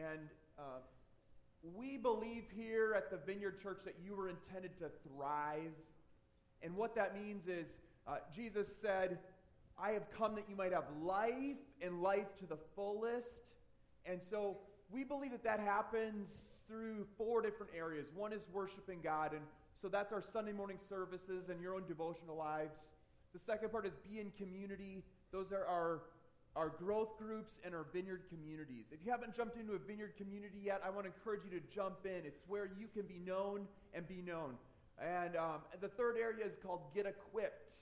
And uh, we believe here at the Vineyard Church that you were intended to thrive. And what that means is uh, Jesus said, I have come that you might have life and life to the fullest. And so we believe that that happens through four different areas. One is worshiping God, and so that's our Sunday morning services and your own devotional lives. The second part is be in community. Those are our, our growth groups and our vineyard communities. If you haven't jumped into a vineyard community yet, I want to encourage you to jump in. It's where you can be known and be known. And um, the third area is called Get Equipped.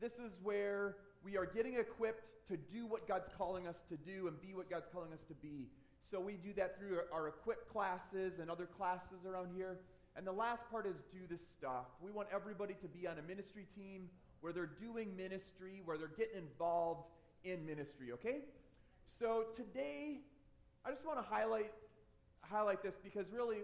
This is where we are getting equipped to do what God's calling us to do and be what God's calling us to be. So we do that through our, our equip classes and other classes around here. And the last part is do the stuff. We want everybody to be on a ministry team where they're doing ministry, where they're getting involved in ministry, okay? So today, I just want to highlight, highlight this because really,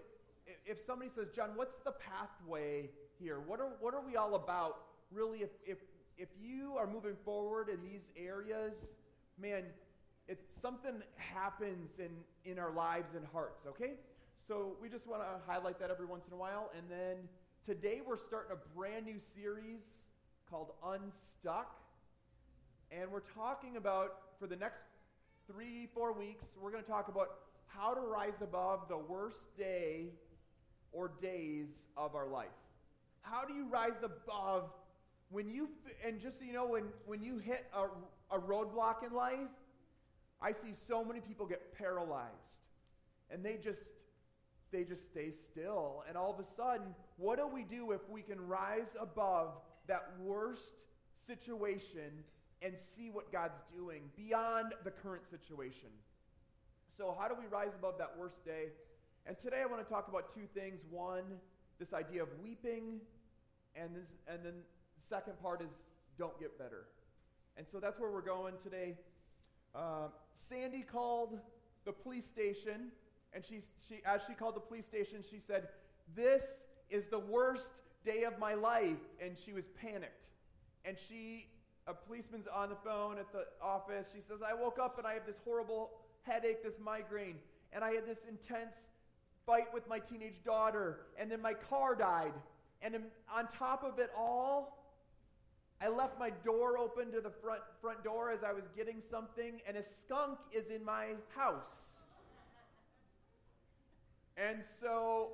if somebody says, John, what's the pathway here? What are, what are we all about? Really, if, if, if you are moving forward in these areas, man, it's something happens in, in our lives and hearts, okay? So we just want to highlight that every once in a while. And then today we're starting a brand new series called Unstuck. And we're talking about, for the next three, four weeks, we're going to talk about how to rise above the worst day or days of our life. How do you rise above when you, and just so you know, when, when you hit a, a roadblock in life, I see so many people get paralyzed and they just they just stay still and all of a sudden what do we do if we can rise above that worst situation and see what God's doing beyond the current situation. So, how do we rise above that worst day? And today I want to talk about two things. One, this idea of weeping, and, this, and then the second part is don't get better. And so that's where we're going today. Uh, Sandy called the police station, and she, she, as she called the police station, she said, This is the worst day of my life. And she was panicked. And she, a policeman's on the phone at the office. She says, I woke up and I have this horrible headache, this migraine. And I had this intense fight with my teenage daughter. And then my car died. And on top of it all, I left my door open to the front, front door as I was getting something, and a skunk is in my house. And so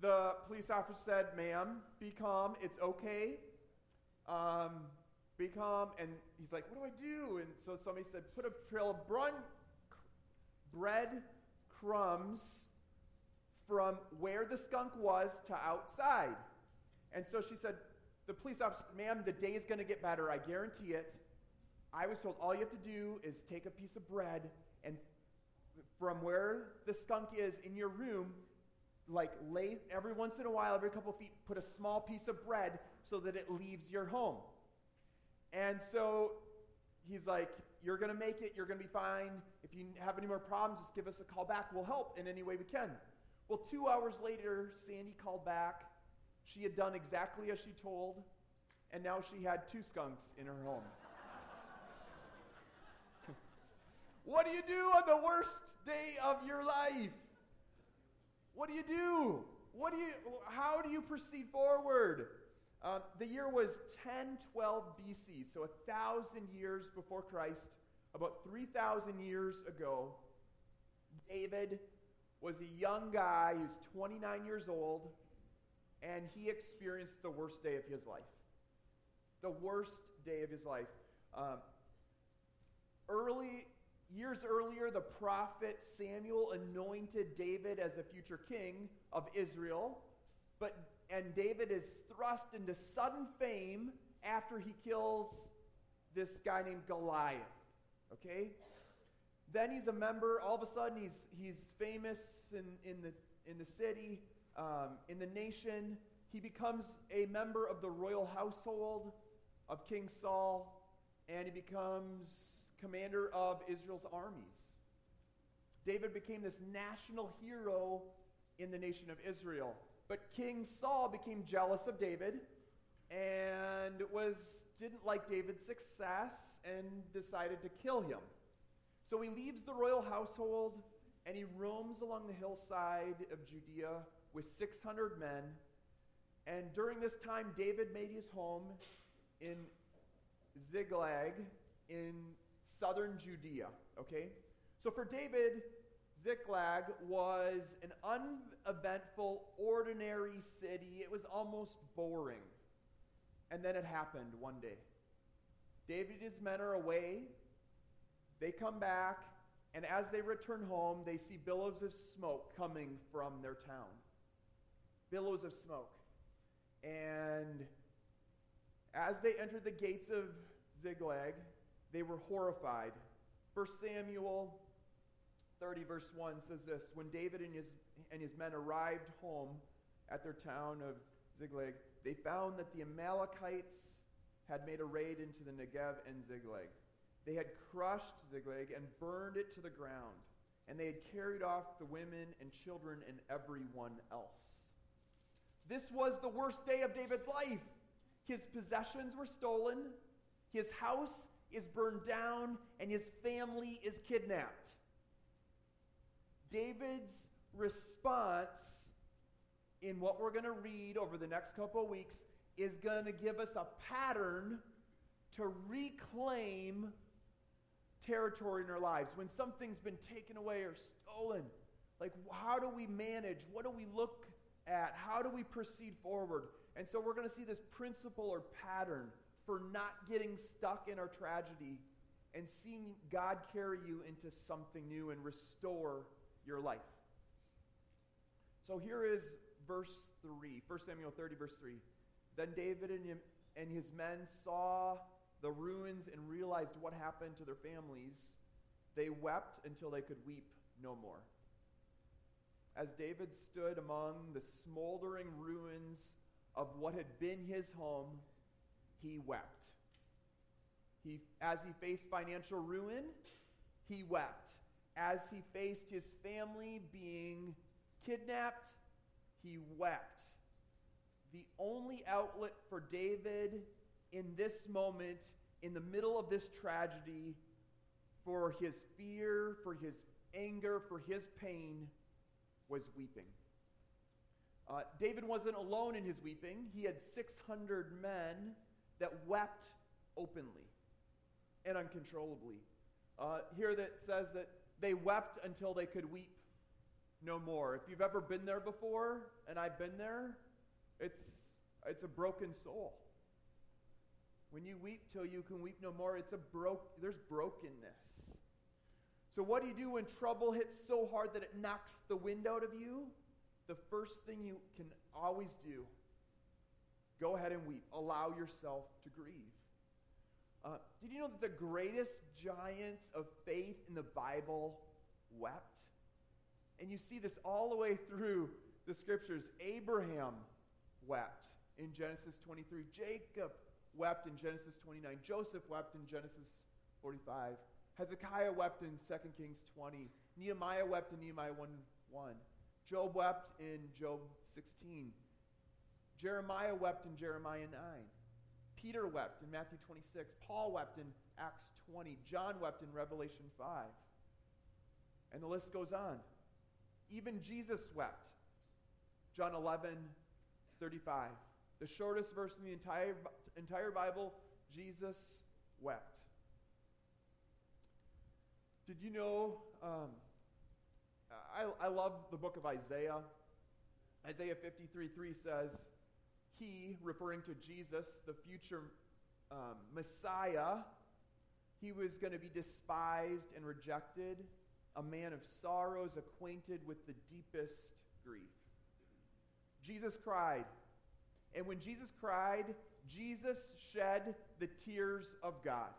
the police officer said, Ma'am, be calm. It's okay. Um, be calm. And he's like, What do I do? And so somebody said, Put a trail of brun- bread crumbs from where the skunk was to outside. And so she said, The police officer, ma'am, the day is going to get better. I guarantee it. I was told all you have to do is take a piece of bread and from where the skunk is in your room, like lay every once in a while, every couple feet, put a small piece of bread so that it leaves your home. And so he's like, You're going to make it. You're going to be fine. If you have any more problems, just give us a call back. We'll help in any way we can. Well, two hours later, Sandy called back. She had done exactly as she told, and now she had two skunks in her home. what do you do on the worst day of your life? What do you do? What do you, how do you proceed forward? Uh, the year was 1012 BC, so a thousand years before Christ, about 3,000 years ago. David was a young guy, was 29 years old, and he experienced the worst day of his life. The worst day of his life. Um, early Years earlier, the prophet Samuel anointed David as the future king of Israel. But, and David is thrust into sudden fame after he kills this guy named Goliath. Okay? Then he's a member, all of a sudden, he's, he's famous in, in, the, in the city, um, in the nation. He becomes a member of the royal household of King Saul, and he becomes commander of Israel's armies. David became this national hero in the nation of Israel. But King Saul became jealous of David and was didn't like David's success and decided to kill him. So he leaves the royal household and he roams along the hillside of Judea with 600 men. And during this time, David made his home in Ziklag in southern Judea. Okay? So for David, Ziklag was an uneventful, ordinary city. It was almost boring. And then it happened one day. David and his men are away. They come back, and as they return home, they see billows of smoke coming from their town. Billows of smoke. And as they entered the gates of Ziklag, they were horrified. 1 Samuel 30, verse 1 says this When David and his, and his men arrived home at their town of Ziklag, they found that the Amalekites had made a raid into the Negev and Ziklag. They had crushed Ziklag and burned it to the ground, and they had carried off the women and children and everyone else. This was the worst day of David's life. His possessions were stolen, his house is burned down, and his family is kidnapped. David's response in what we're going to read over the next couple of weeks is going to give us a pattern to reclaim territory in our lives. When something's been taken away or stolen, like how do we manage? What do we look at? How do we proceed forward? And so we're going to see this principle or pattern for not getting stuck in our tragedy and seeing God carry you into something new and restore your life. So here is verse 3, 1 Samuel 30, verse 3. Then David and, and his men saw the ruins and realized what happened to their families. They wept until they could weep no more. As David stood among the smoldering ruins of what had been his home, he wept. He, as he faced financial ruin, he wept. As he faced his family being kidnapped, he wept. The only outlet for David in this moment, in the middle of this tragedy, for his fear, for his anger, for his pain, was weeping. Uh, David wasn't alone in his weeping. He had 600 men that wept openly and uncontrollably. Uh, here that says that they wept until they could weep no more. If you've ever been there before, and I've been there, it's, it's a broken soul. When you weep till you can weep no more, it's a broke, there's brokenness. So, what do you do when trouble hits so hard that it knocks the wind out of you? The first thing you can always do go ahead and weep. Allow yourself to grieve. Uh, did you know that the greatest giants of faith in the Bible wept? And you see this all the way through the scriptures. Abraham wept in Genesis 23. Jacob wept in Genesis 29. Joseph wept in Genesis 45. Hezekiah wept in 2 Kings 20. Nehemiah wept in Nehemiah 1 1. Job wept in Job 16. Jeremiah wept in Jeremiah 9. Peter wept in Matthew 26. Paul wept in Acts 20. John wept in Revelation 5. And the list goes on. Even Jesus wept. John 11, 35. The shortest verse in the entire, entire Bible, Jesus wept. Did you know? Um, I, I love the book of Isaiah. Isaiah 53 3 says, He, referring to Jesus, the future um, Messiah, he was going to be despised and rejected a man of sorrows, acquainted with the deepest grief. Jesus cried. And when Jesus cried, Jesus shed the tears of God.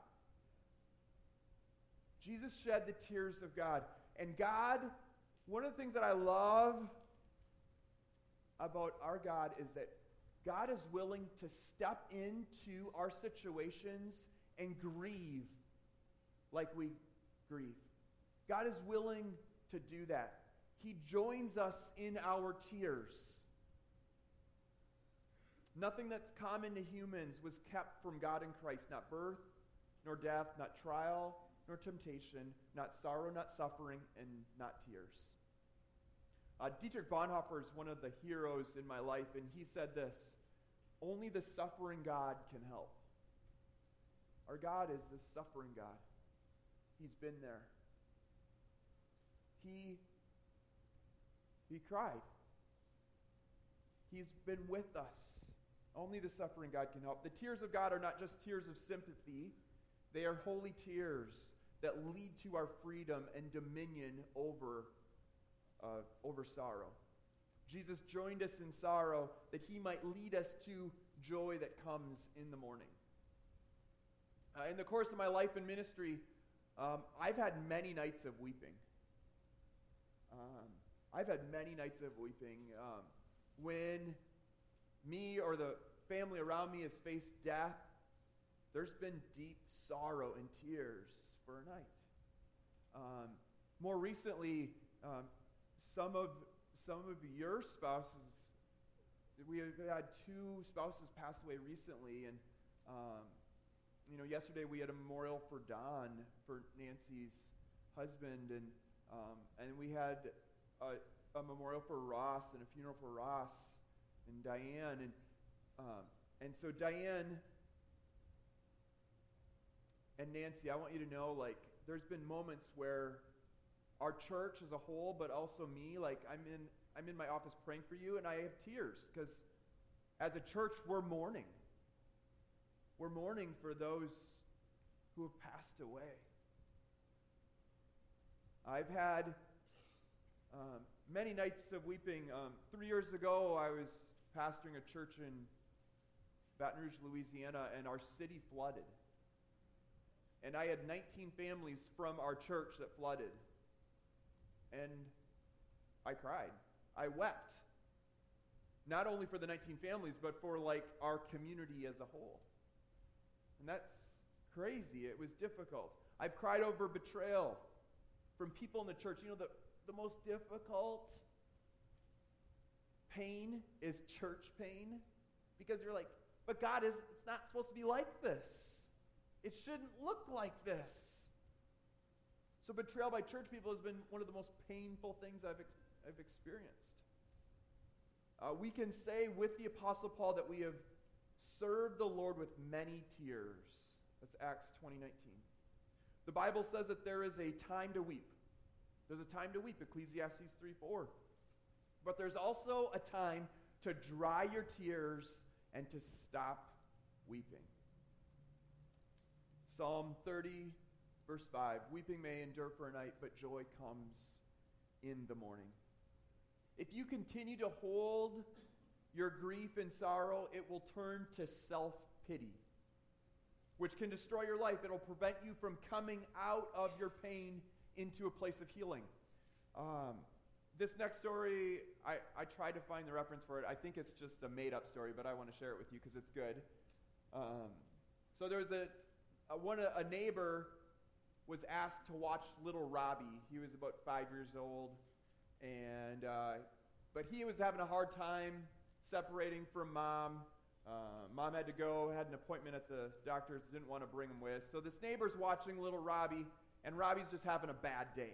Jesus shed the tears of God. And God, one of the things that I love about our God is that God is willing to step into our situations and grieve like we grieve. God is willing to do that. He joins us in our tears. Nothing that's common to humans was kept from God in Christ, not birth, nor death, not trial, nor temptation, not sorrow, not suffering, and not tears. Uh, Dietrich Bonhoeffer is one of the heroes in my life, and he said this Only the suffering God can help. Our God is the suffering God. He's been there. He, he cried. He's been with us. Only the suffering God can help. The tears of God are not just tears of sympathy, they are holy tears that lead to our freedom and dominion over, uh, over sorrow. Jesus joined us in sorrow that he might lead us to joy that comes in the morning. Uh, in the course of my life and ministry, um, I've had many nights of weeping. Um, I've had many nights of weeping. Um, when me or the family around me has faced death, there's been deep sorrow and tears for a night. Um, more recently, um, some of some of your spouses, we have had two spouses pass away recently, and um, you know, yesterday we had a memorial for Don, for Nancy's husband, and um, and we had a, a, memorial for Ross and a funeral for Ross and Diane, and um, and so Diane and Nancy, I want you to know, like, there's been moments where our church as a whole, but also me, like, I'm in I'm in my office praying for you, and I have tears because as a church we're mourning. We're mourning for those who have passed away. I've had um, many nights of weeping. Um, three years ago, I was pastoring a church in Baton Rouge, Louisiana, and our city flooded. And I had 19 families from our church that flooded. And I cried. I wept. Not only for the 19 families, but for like our community as a whole. And that's crazy. It was difficult. I've cried over betrayal from people in the church. You know, the, the most difficult pain is church pain because you're like, but God is, it's not supposed to be like this. It shouldn't look like this. So, betrayal by church people has been one of the most painful things I've, ex- I've experienced. Uh, we can say with the Apostle Paul that we have served the Lord with many tears. That's Acts 20:19. The Bible says that there is a time to weep. There's a time to weep, Ecclesiastes 3 4. But there's also a time to dry your tears and to stop weeping. Psalm 30, verse 5 Weeping may endure for a night, but joy comes in the morning. If you continue to hold your grief and sorrow, it will turn to self pity, which can destroy your life. It'll prevent you from coming out of your pain into a place of healing. Um, this next story, I, I tried to find the reference for it. I think it's just a made up story, but I want to share it with you because it's good. Um, so there was a, a one a neighbor was asked to watch little Robbie. He was about five years old, and uh, but he was having a hard time separating from mom. Uh, mom had to go, had an appointment at the doctor's, didn't want to bring him with. So this neighbor's watching little Robbie, and Robbie's just having a bad day.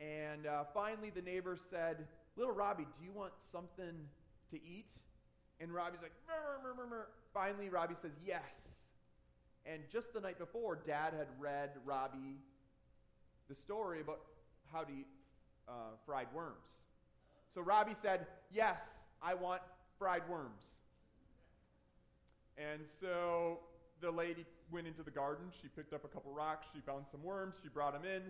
And uh, finally, the neighbor said, Little Robbie, do you want something to eat? And Robbie's like, Finally, Robbie says, Yes. And just the night before, Dad had read Robbie the story about how to eat uh, fried worms. So Robbie said, Yes, I want fried worms. And so the lady went into the garden. She picked up a couple rocks. She found some worms. She brought them in.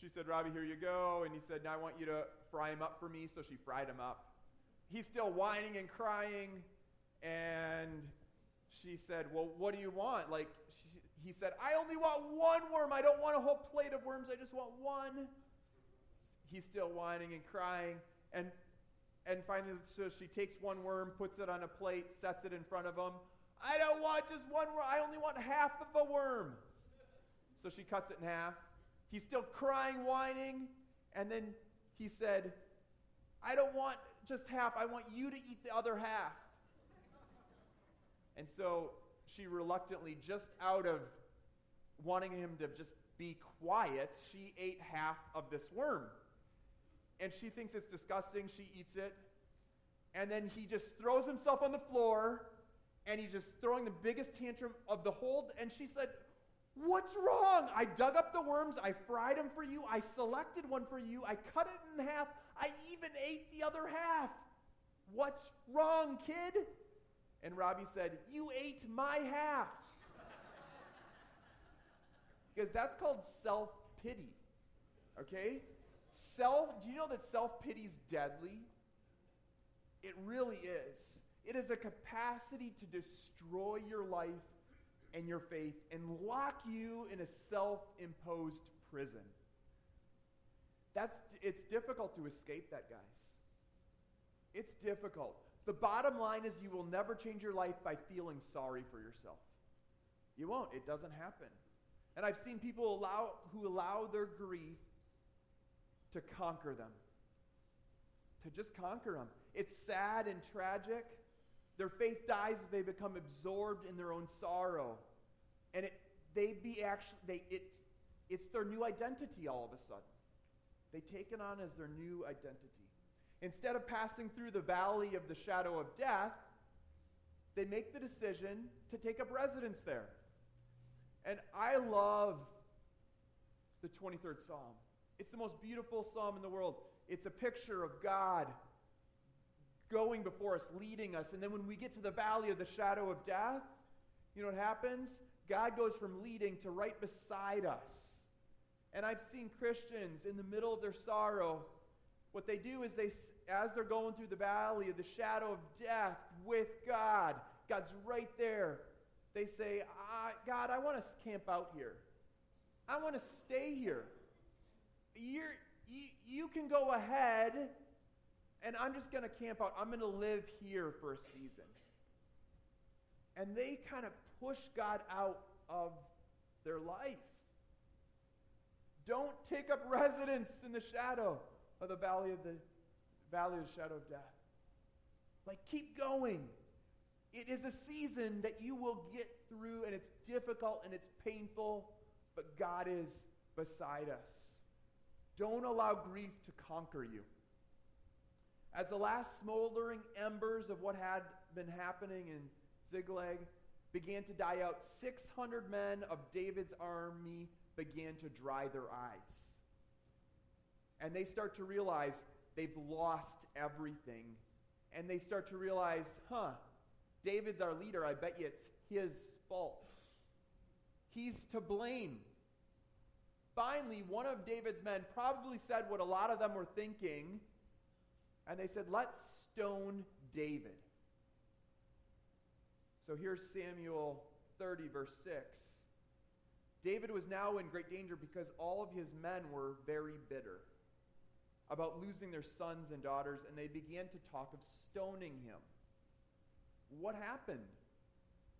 She said, Robbie, here you go. And he said, Now I want you to fry him up for me. So she fried him up. He's still whining and crying. And she said, Well, what do you want? Like, she, he said, I only want one worm. I don't want a whole plate of worms. I just want one. He's still whining and crying. And and finally, so she takes one worm, puts it on a plate, sets it in front of him. I don't want just one worm. I only want half of a worm. So she cuts it in half. He's still crying, whining. And then he said, I don't want just half. I want you to eat the other half. And so she reluctantly, just out of wanting him to just be quiet, she ate half of this worm. And she thinks it's disgusting. She eats it. And then he just throws himself on the floor and he's just throwing the biggest tantrum of the whole. And she said, What's wrong? I dug up the worms. I fried them for you. I selected one for you. I cut it in half. I even ate the other half. What's wrong, kid? And Robbie said, You ate my half. because that's called self pity. Okay? Self, do you know that self pity is deadly? It really is. It is a capacity to destroy your life and your faith and lock you in a self imposed prison. That's, it's difficult to escape that, guys. It's difficult. The bottom line is you will never change your life by feeling sorry for yourself. You won't. It doesn't happen. And I've seen people allow, who allow their grief to conquer them. To just conquer them. It's sad and tragic. Their faith dies as they become absorbed in their own sorrow. And it, they be actually, they, it, it's their new identity all of a sudden. They take it on as their new identity. Instead of passing through the valley of the shadow of death, they make the decision to take up residence there. And I love the 23rd Psalm. It's the most beautiful psalm in the world. It's a picture of God going before us, leading us. And then when we get to the valley of the shadow of death, you know what happens? God goes from leading to right beside us. And I've seen Christians in the middle of their sorrow, what they do is they, as they're going through the valley of the shadow of death with God, God's right there. They say, God, I want to camp out here. I want to stay here. You're, you, you can go ahead, and I'm just going to camp out. I'm going to live here for a season. And they kind of push God out of their life. Don't take up residence in the shadow of the valley of the valley of the shadow of death. Like keep going. It is a season that you will get through and it's difficult and it's painful, but God is beside us. Don't allow grief to conquer you. As the last smoldering embers of what had been happening in Ziklag began to die out, 600 men of David's army began to dry their eyes. And they start to realize they've lost everything. And they start to realize, huh, David's our leader. I bet you it's his fault. He's to blame. Finally, one of David's men probably said what a lot of them were thinking, and they said, Let's stone David. So here's Samuel 30, verse 6. David was now in great danger because all of his men were very bitter about losing their sons and daughters, and they began to talk of stoning him. What happened?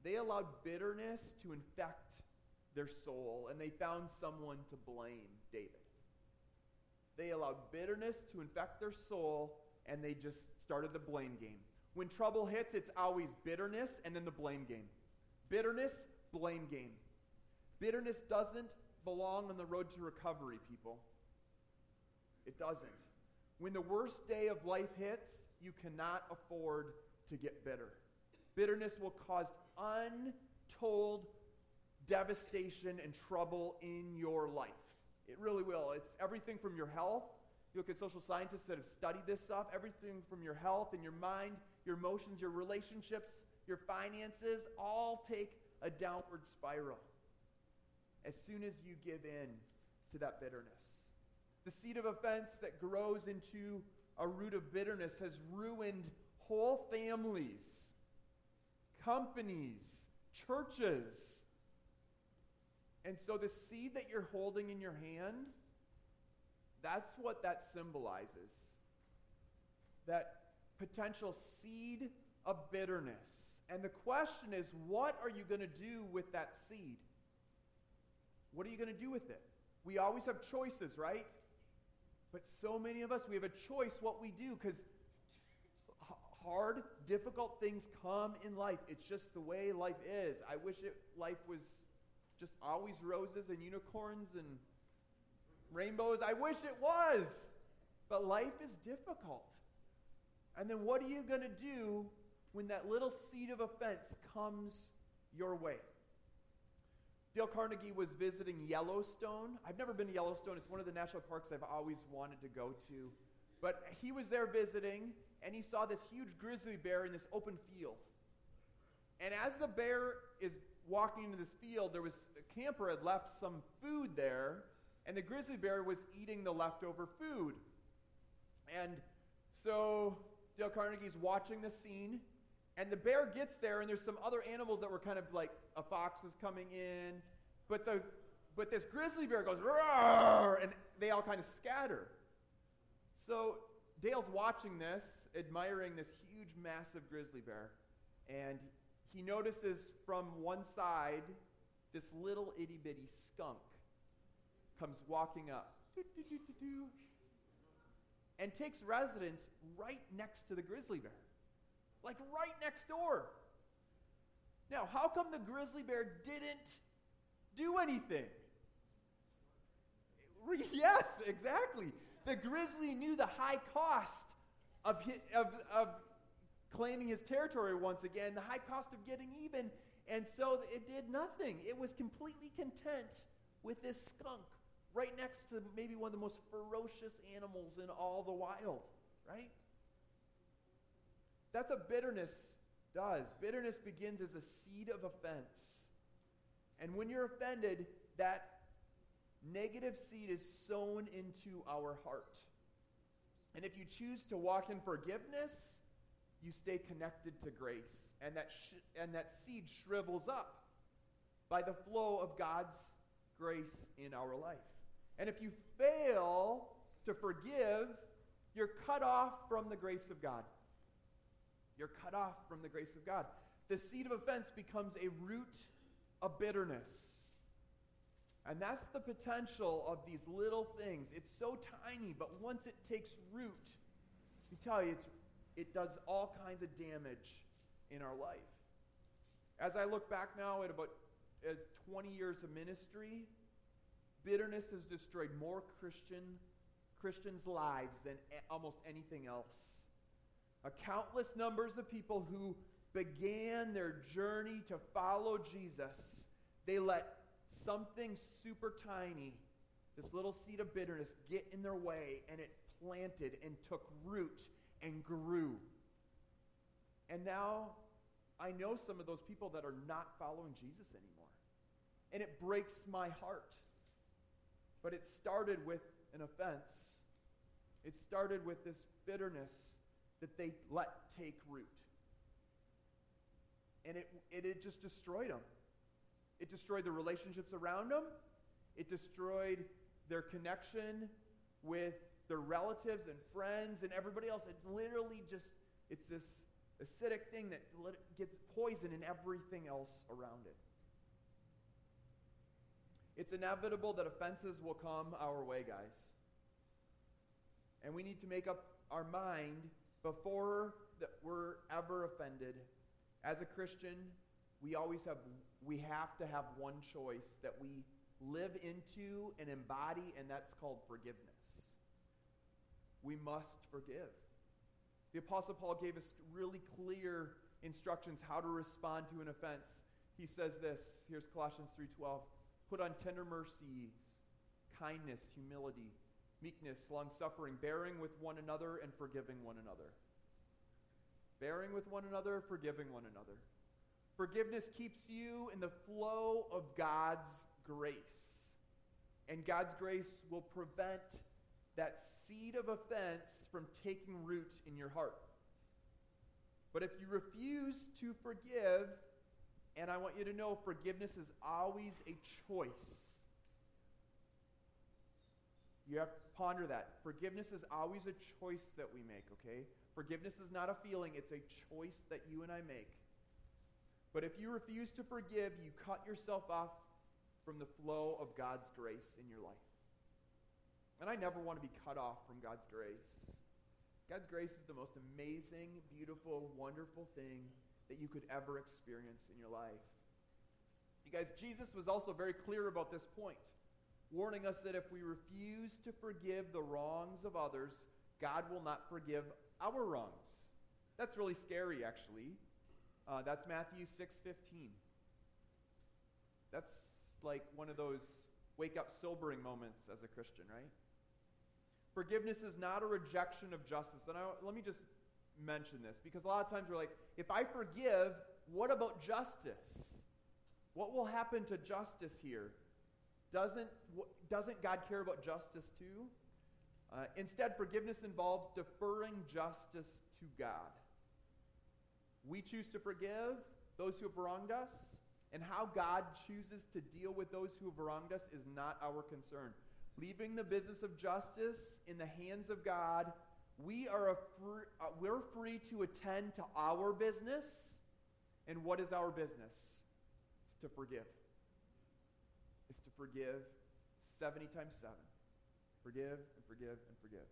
They allowed bitterness to infect their soul, and they found someone to blame David. They allowed bitterness to infect their soul, and they just started the blame game. When trouble hits, it's always bitterness and then the blame game. Bitterness, blame game. Bitterness doesn't belong on the road to recovery, people. It doesn't. When the worst day of life hits, you cannot afford to get bitter. Bitterness will cause untold devastation and trouble in your life. It really will. It's everything from your health. You look at social scientists that have studied this stuff, everything from your health and your mind your emotions, your relationships, your finances all take a downward spiral as soon as you give in to that bitterness. The seed of offense that grows into a root of bitterness has ruined whole families, companies, churches. And so the seed that you're holding in your hand, that's what that symbolizes. That potential seed of bitterness. And the question is, what are you going to do with that seed? What are you going to do with it? We always have choices, right? But so many of us, we have a choice what we do because hard, difficult things come in life. It's just the way life is. I wish it, life was just always roses and unicorns and rainbows? I wish it was. But life is difficult. And then what are you going to do when that little seed of offense comes your way? Dale Carnegie was visiting Yellowstone. I've never been to Yellowstone. It's one of the national parks I've always wanted to go to. But he was there visiting, and he saw this huge grizzly bear in this open field. And as the bear is walking into this field, there was a camper had left some food there, and the grizzly bear was eating the leftover food. And so Dale Carnegie's watching the scene, and the bear gets there, and there's some other animals that were kind of like a fox is coming in, but the but this grizzly bear goes Roar! and they all kind of scatter. So Dale's watching this, admiring this huge, massive grizzly bear, and he notices from one side this little itty bitty skunk comes walking up and takes residence right next to the grizzly bear. Like right next door. Now, how come the grizzly bear didn't do anything? Yes, exactly. The grizzly knew the high cost of, of, of claiming his territory once again, the high cost of getting even, and so it did nothing. It was completely content with this skunk right next to maybe one of the most ferocious animals in all the wild, right? That's a bitterness does. Bitterness begins as a seed of offense. And when you're offended, that negative seed is sown into our heart. And if you choose to walk in forgiveness, you stay connected to grace. And that, sh- and that seed shrivels up by the flow of God's grace in our life. And if you fail to forgive, you're cut off from the grace of God. You're cut off from the grace of God. The seed of offense becomes a root of bitterness. And that's the potential of these little things. It's so tiny, but once it takes root, I tell you, it does all kinds of damage in our life. As I look back now at about as 20 years of ministry, bitterness has destroyed more Christian Christians' lives than almost anything else. A countless numbers of people who began their journey to follow Jesus, they let something super tiny, this little seed of bitterness, get in their way, and it planted and took root and grew. And now I know some of those people that are not following Jesus anymore. And it breaks my heart. But it started with an offense. It started with this bitterness that they let take root. And it, it, it just destroyed them. It destroyed the relationships around them. It destroyed their connection with their relatives and friends and everybody else. It literally just, it's this acidic thing that gets poison in everything else around it. It's inevitable that offenses will come our way, guys. And we need to make up our mind before that we're ever offended. As a Christian, we always have we have to have one choice that we live into and embody, and that's called forgiveness. We must forgive. The Apostle Paul gave us really clear instructions how to respond to an offense. He says this, here's Colossians 3:12. Put on tender mercies, kindness, humility, meekness, long suffering, bearing with one another and forgiving one another. Bearing with one another, forgiving one another. Forgiveness keeps you in the flow of God's grace. And God's grace will prevent that seed of offense from taking root in your heart. But if you refuse to forgive, and I want you to know forgiveness is always a choice. You have ponder that. Forgiveness is always a choice that we make, okay? Forgiveness is not a feeling, it's a choice that you and I make. But if you refuse to forgive, you cut yourself off from the flow of God's grace in your life. And I never want to be cut off from God's grace. God's grace is the most amazing, beautiful, wonderful thing that you could ever experience in your life. You guys, Jesus was also very clear about this point, warning us that if we refuse to forgive the wrongs of others, God will not forgive our wrongs. That's really scary, actually. Uh, that's Matthew 6:15. That's like one of those wake up sobering moments as a Christian, right? Forgiveness is not a rejection of justice. And I, let me just mention this because a lot of times we're like, if I forgive, what about justice? What will happen to justice here? Doesn't, doesn't God care about justice too? Uh, instead, forgiveness involves deferring justice to God. We choose to forgive those who have wronged us, and how God chooses to deal with those who have wronged us is not our concern. Leaving the business of justice in the hands of God, we are free, uh, we're free to attend to our business. And what is our business? It's to forgive. Forgive 70 times 7. Forgive and forgive and forgive.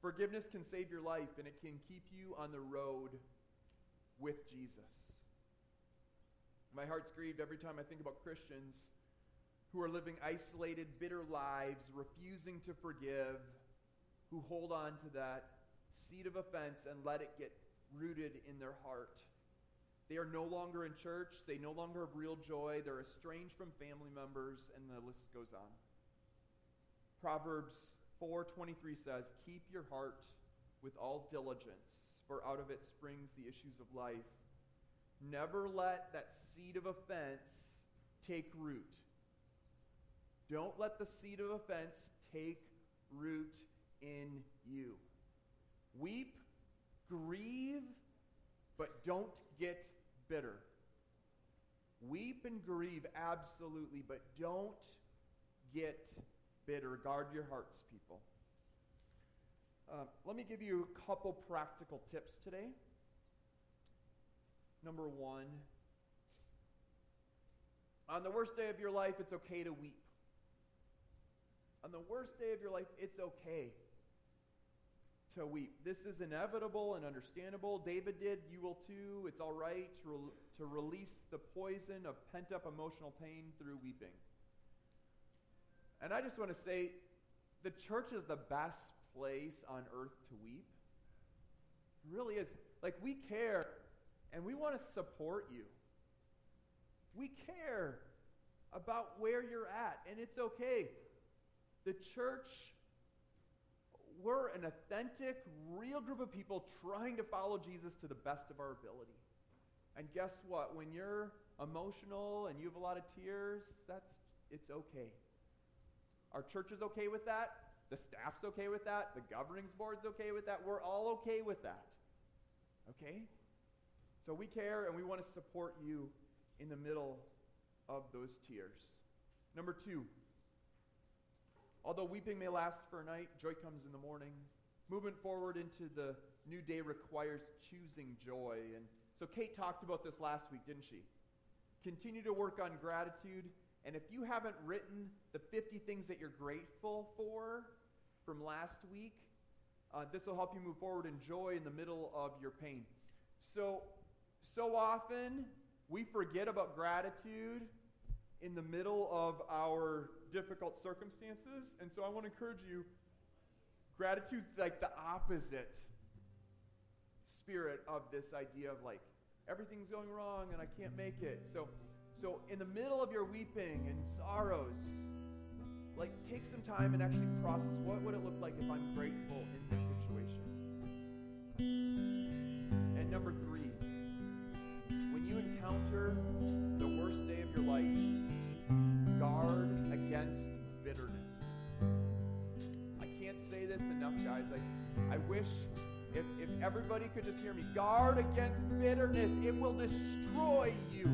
Forgiveness can save your life and it can keep you on the road with Jesus. My heart's grieved every time I think about Christians who are living isolated, bitter lives, refusing to forgive, who hold on to that seed of offense and let it get rooted in their heart. They are no longer in church. They no longer have real joy. They're estranged from family members, and the list goes on. Proverbs 4:23 says, "Keep your heart with all diligence, for out of it springs the issues of life. Never let that seed of offense take root. Don't let the seed of offense take root in you. Weep, grieve, but don't get bitter. Weep and grieve, absolutely, but don't get bitter. Guard your hearts, people. Uh, let me give you a couple practical tips today. Number one, on the worst day of your life, it's okay to weep. On the worst day of your life, it's okay to weep. This is inevitable and understandable. David did. You will too. It's all right to, re- to release the poison of pent up emotional pain through weeping. And I just want to say the church is the best place on earth to weep. It really is. Like, we care and we want to support you. We care about where you're at, and it's okay. The church, we're an authentic, real group of people trying to follow Jesus to the best of our ability. And guess what? When you're emotional and you have a lot of tears, that's it's okay. Our church is okay with that. The staff's okay with that. The governing board's okay with that. We're all okay with that. Okay? So we care and we want to support you in the middle of those tears. Number two, although weeping may last for a night, joy comes in the morning. Movement forward into the new day requires choosing joy. And so Kate talked about this last week, didn't she? Continue to work on gratitude. And if you haven't written the 50 things that you're grateful for from last week, uh, this will help you move forward in joy in the middle of your pain. So, so often we forget about gratitude in the middle of our difficult circumstances. And so I want to encourage you gratitude's like the opposite spirit of this idea of like everything's going wrong and I can't make it. So so in the middle of your weeping and sorrows, like take some time and actually process what would it look like if I'm grateful in this situation. And number 3, when you encounter the worst day of your life, this enough, guys. Like, I wish if, if everybody could just hear me. Guard against bitterness, it will destroy you.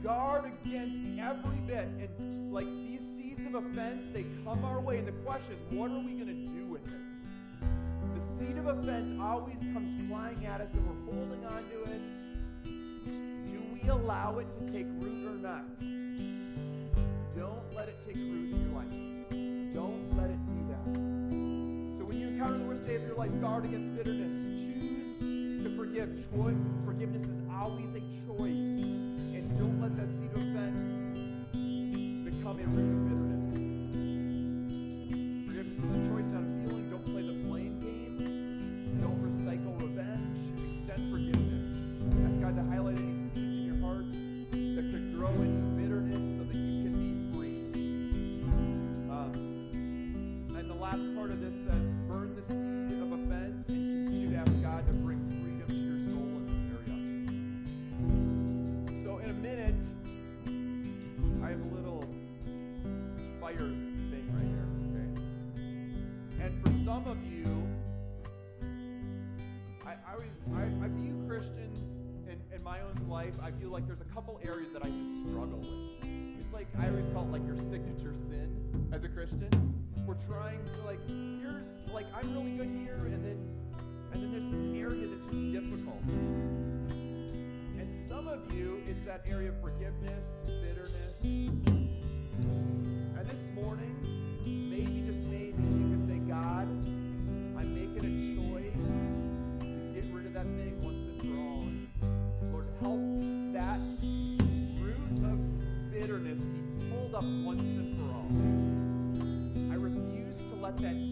Guard against every bit. And like these seeds of offense, they come our way. And the question is, what are we going to do with it? The seed of offense always comes flying at us, and we're holding on to it. Do we allow it to take root or not? Don't let it take root in your life. Encounter the worst day of your life, guard against bitterness. Choose to forgive. Choice. Forgiveness is always a choice. That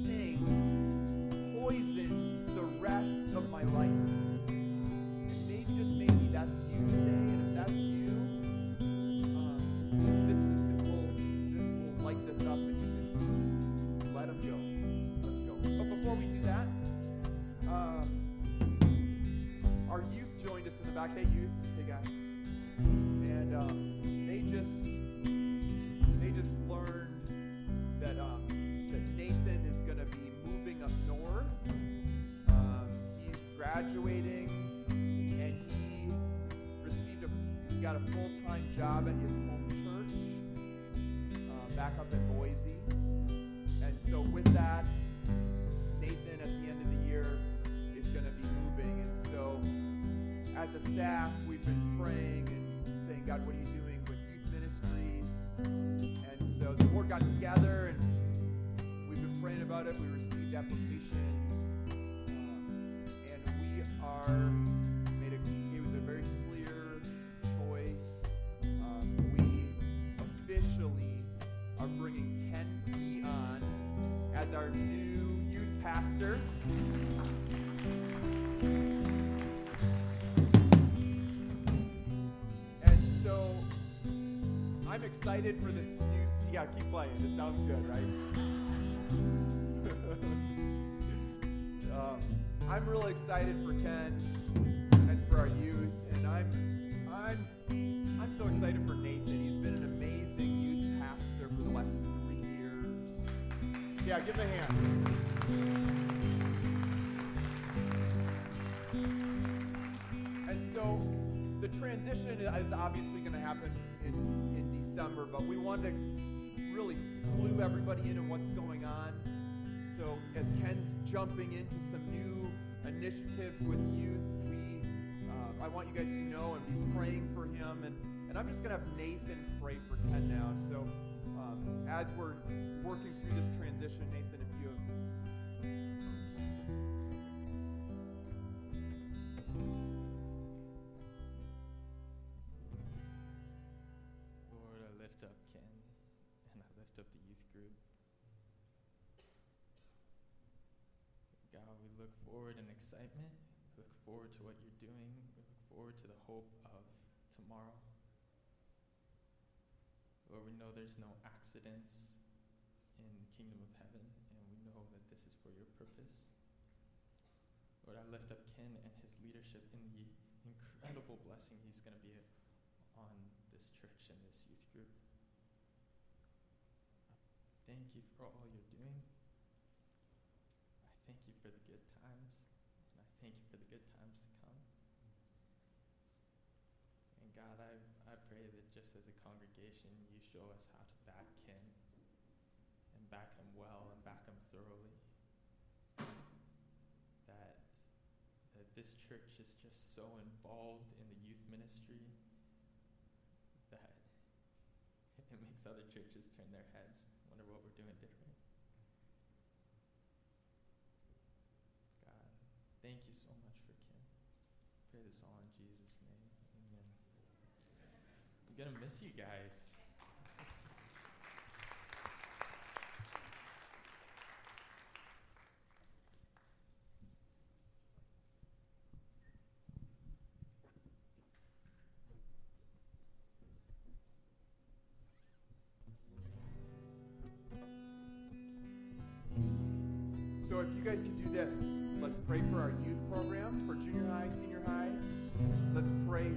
applications. Um, and we are made a, it was a very clear choice. Um, we officially are bringing Ken on as our new youth pastor. And so I'm excited for this new. Yeah, keep playing. It sounds good, right? I'm really excited for Ken and for our youth, and I'm I'm I'm so excited for Nathan. He's been an amazing youth pastor for the last three years. Yeah, give him a hand. And so the transition is obviously going to happen in, in December, but we wanted to really clue everybody in on what's going on. So as Ken's jumping into some new initiatives with youth, we uh, I want you guys to know and be praying for him. And, and I'm just going to have Nathan pray for Ken now. So um, as we're working through this transition, Nathan, if you have Lord, I lift up Ken and I lift up the youth group. God, we look forward in excitement. We look forward to what you're doing. We look forward to the hope of tomorrow. Lord, we know there's no accidents in the kingdom of heaven, and we know that this is for your purpose. Lord, I lift up Ken and his leadership in the incredible blessing he's going to be on this church and this youth group. Thank you for all you're doing. I thank you for the good times, and I thank you for the good times to come. And God, I, I pray that just as a congregation, you show us how to back Ken and back him well and back him thoroughly. That that this church is just so involved in the youth ministry that it makes other churches turn their heads, wonder what we're doing different. God, thank you so much for Ken. Pray this all in gonna miss you guys. So if you guys can do this, let's pray for our youth program for junior high, senior high. Let's pray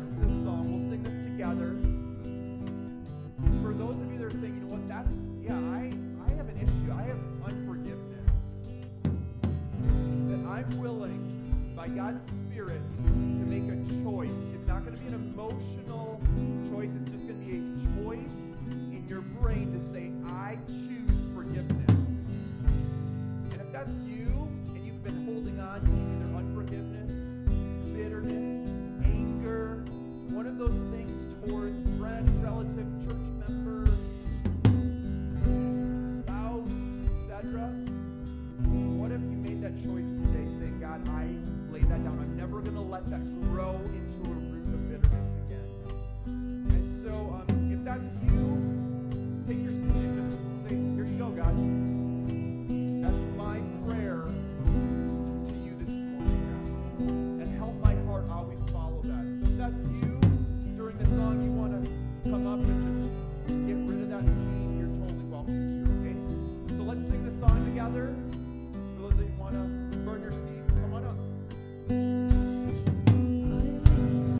us this song. We'll sing this together. For those of you that are saying, you know what, that's, yeah, I, I have an issue. I have unforgiveness. That I'm willing, by God's